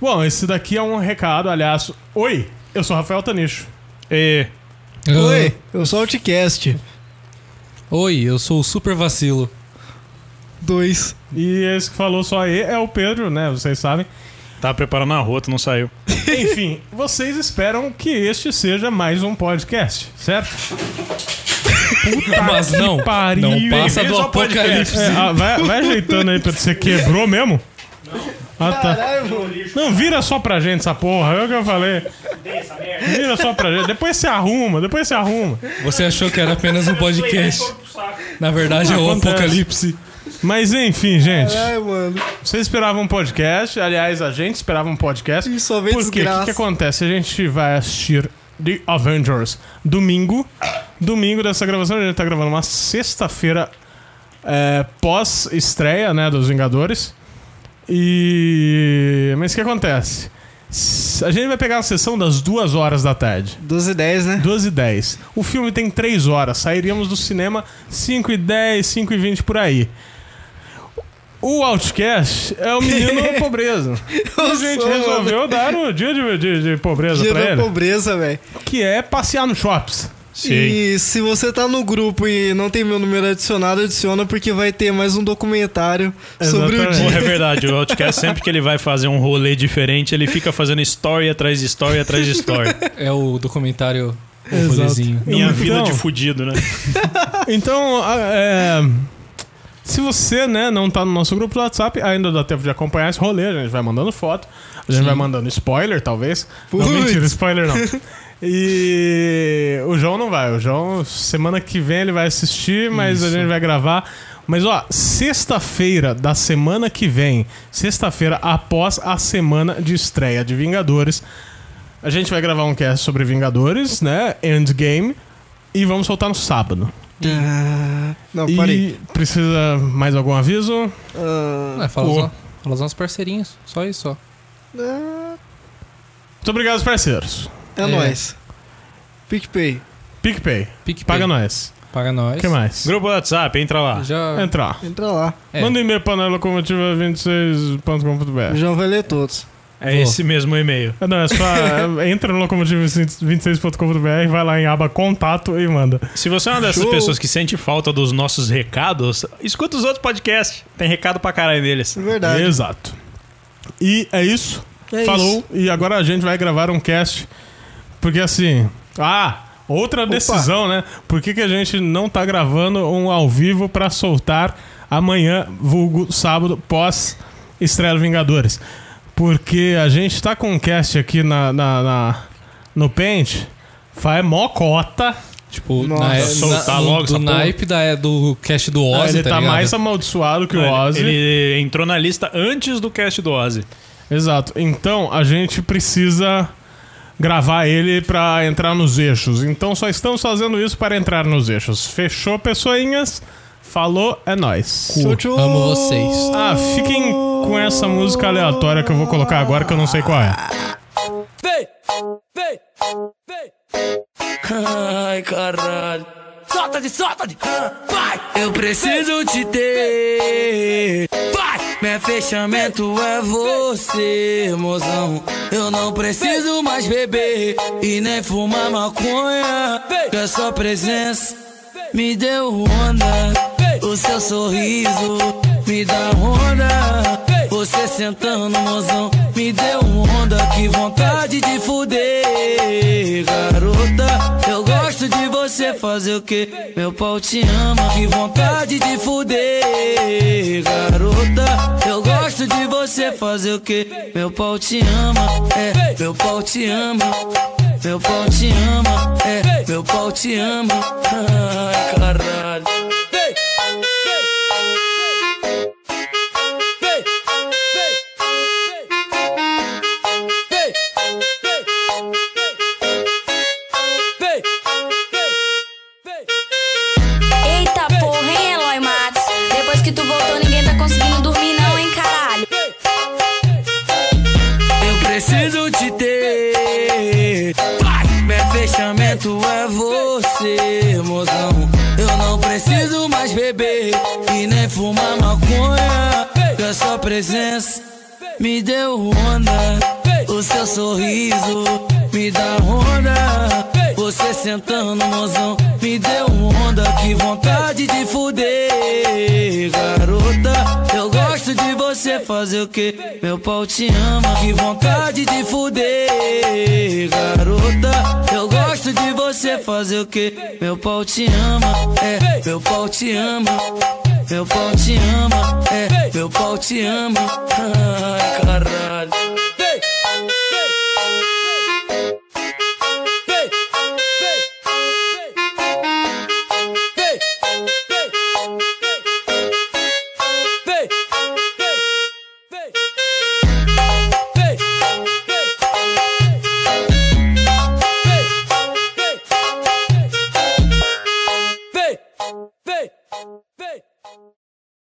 Bom, esse daqui é um recado, aliás. Oi, eu sou Rafael Tanicho. E Oi, eu sou o Outcast. Oi, eu sou o Super Vacilo. Dois. E esse que falou só aí é o Pedro, né? Vocês sabem. tava preparando a rota, não saiu. Enfim, vocês esperam que este seja mais um podcast, certo? Puta Mas não, pariu. não passa do apocalipse. É, ah, vai, vai ajeitando aí, Pedro. Você quebrou mesmo? Ah, tá. Não, vira só pra gente essa porra. É o que eu falei. Vira só pra gente. Depois você arruma, depois você arruma. Você achou que era apenas um podcast. Na verdade é o Acontece. apocalipse. Mas enfim, gente. Mano. Vocês esperavam um podcast. Aliás, a gente esperava um podcast. E só vem Por quê? O que, que acontece? A gente vai assistir The Avengers domingo. Domingo dessa gravação, a gente tá gravando uma sexta-feira é, pós-estreia, né, dos Vingadores. E. Mas o que acontece? A gente vai pegar a sessão das duas horas da tarde. 12 e 10, né? 12 e 10. O filme tem 3 horas. Sairíamos do cinema 5 e 10, 5 e 20 por aí. O Outcast é o menino da pobreza. a gente sou, resolveu dar o dia de, de- de pobreza Dia pra da ele. pobreza, velho. Que é passear nos shops. Sim. E se você tá no grupo e não tem meu número adicionado, adiciona porque vai ter mais um documentário sobre o Exatamente. Dia. é verdade, o Outcast sempre que ele vai fazer um rolê diferente, ele fica fazendo story atrás de story atrás de story. É o documentário O rolezinho. Minha Então- vida de fudido, né? Então, é, se você né, não tá no nosso grupo do WhatsApp, ainda dá tempo de acompanhar esse rolê. A gente vai mandando foto, a gente vai mandando spoiler, talvez. Não, mentira, spoiler não. E o João não vai. O João, semana que vem, ele vai assistir, mas a gente vai gravar. Mas ó, sexta-feira da semana que vem, sexta-feira após a semana de estreia de Vingadores, a gente vai gravar um cast sobre Vingadores, né? Endgame. E vamos soltar no sábado. Ah, Não, E parei. precisa mais algum aviso? Ah, É, fala, os, fala os nossos parceirinhos. Só isso, só. ah, Muito obrigado, parceiros. É, É. nóis. PicPay. PicPay. PicPay. Paga nós. Paga nós. O que mais? Grupo WhatsApp, entra lá. Já... Entrar. Entra lá. É. Manda um e-mail para O locomotiva26.com.br. João vai ler todos. É esse mesmo e-mail. É, Não, é só é, entra no locomotiva26.com.br, vai lá em aba contato e manda. Se você é uma dessas Show. pessoas que sente falta dos nossos recados, escuta os outros podcasts. Tem recado pra caralho neles. É verdade. Exato. E é isso. É Falou. E agora a gente vai gravar um cast. Porque assim. Ah! Outra decisão, né? Por que, que a gente não tá gravando um ao vivo pra soltar amanhã, vulgo sábado, pós estreia do Vingadores? Porque a gente tá com um cast aqui na, na, na- no Paint, faz mó cota. Tipo, Nossa. na, Soltar na, logo do, naipe da, do cast do Ozzy, ele tá, ligado? mais amaldiçoado que o Ele- Ozzy. Ele entrou na lista antes do cast do Ozzy. Exato. Então a gente precisa gravar ele pra entrar nos eixos. Então só estamos fazendo isso para entrar nos eixos. Fechou, pessoinhas? Falou, é nóis. Tchau, tchau. Amo vocês. Ah, fiquem com essa música aleatória que eu vou colocar agora que eu não sei qual é. Vem, vem, vem. Ai, caralho. Solta de, solta de. Vai. Eu preciso te ter. Meu fechamento é você, mozão. Eu não preciso mais beber e nem fumar maconha. Que a sua presença me deu onda. O seu sorriso me dá onda. Você sentando, mozão, me deu onda. Que vontade de fuder, garota. Fazer o que? Meu pau te ama. Que vontade de fuder, garota. Eu gosto de você fazer o que? Meu pau te ama. É, meu pau te ama. Meu pau te ama. É, meu pau te ama. Ai, caralho. Meu fechamento é você, mozão. Eu não preciso mais beber e nem fumar maconha. Que a sua presença me deu onda. O seu sorriso me dá onda. Você sentando, mozão, me deu onda. Que vontade de fuder, você fazer o que? Meu pau te ama. Que vontade de fuder, garota. Eu gosto de você fazer o que? Meu pau te ama. É, meu pau te ama. Meu pau te ama, é, meu pau te ama. Ai, caralho.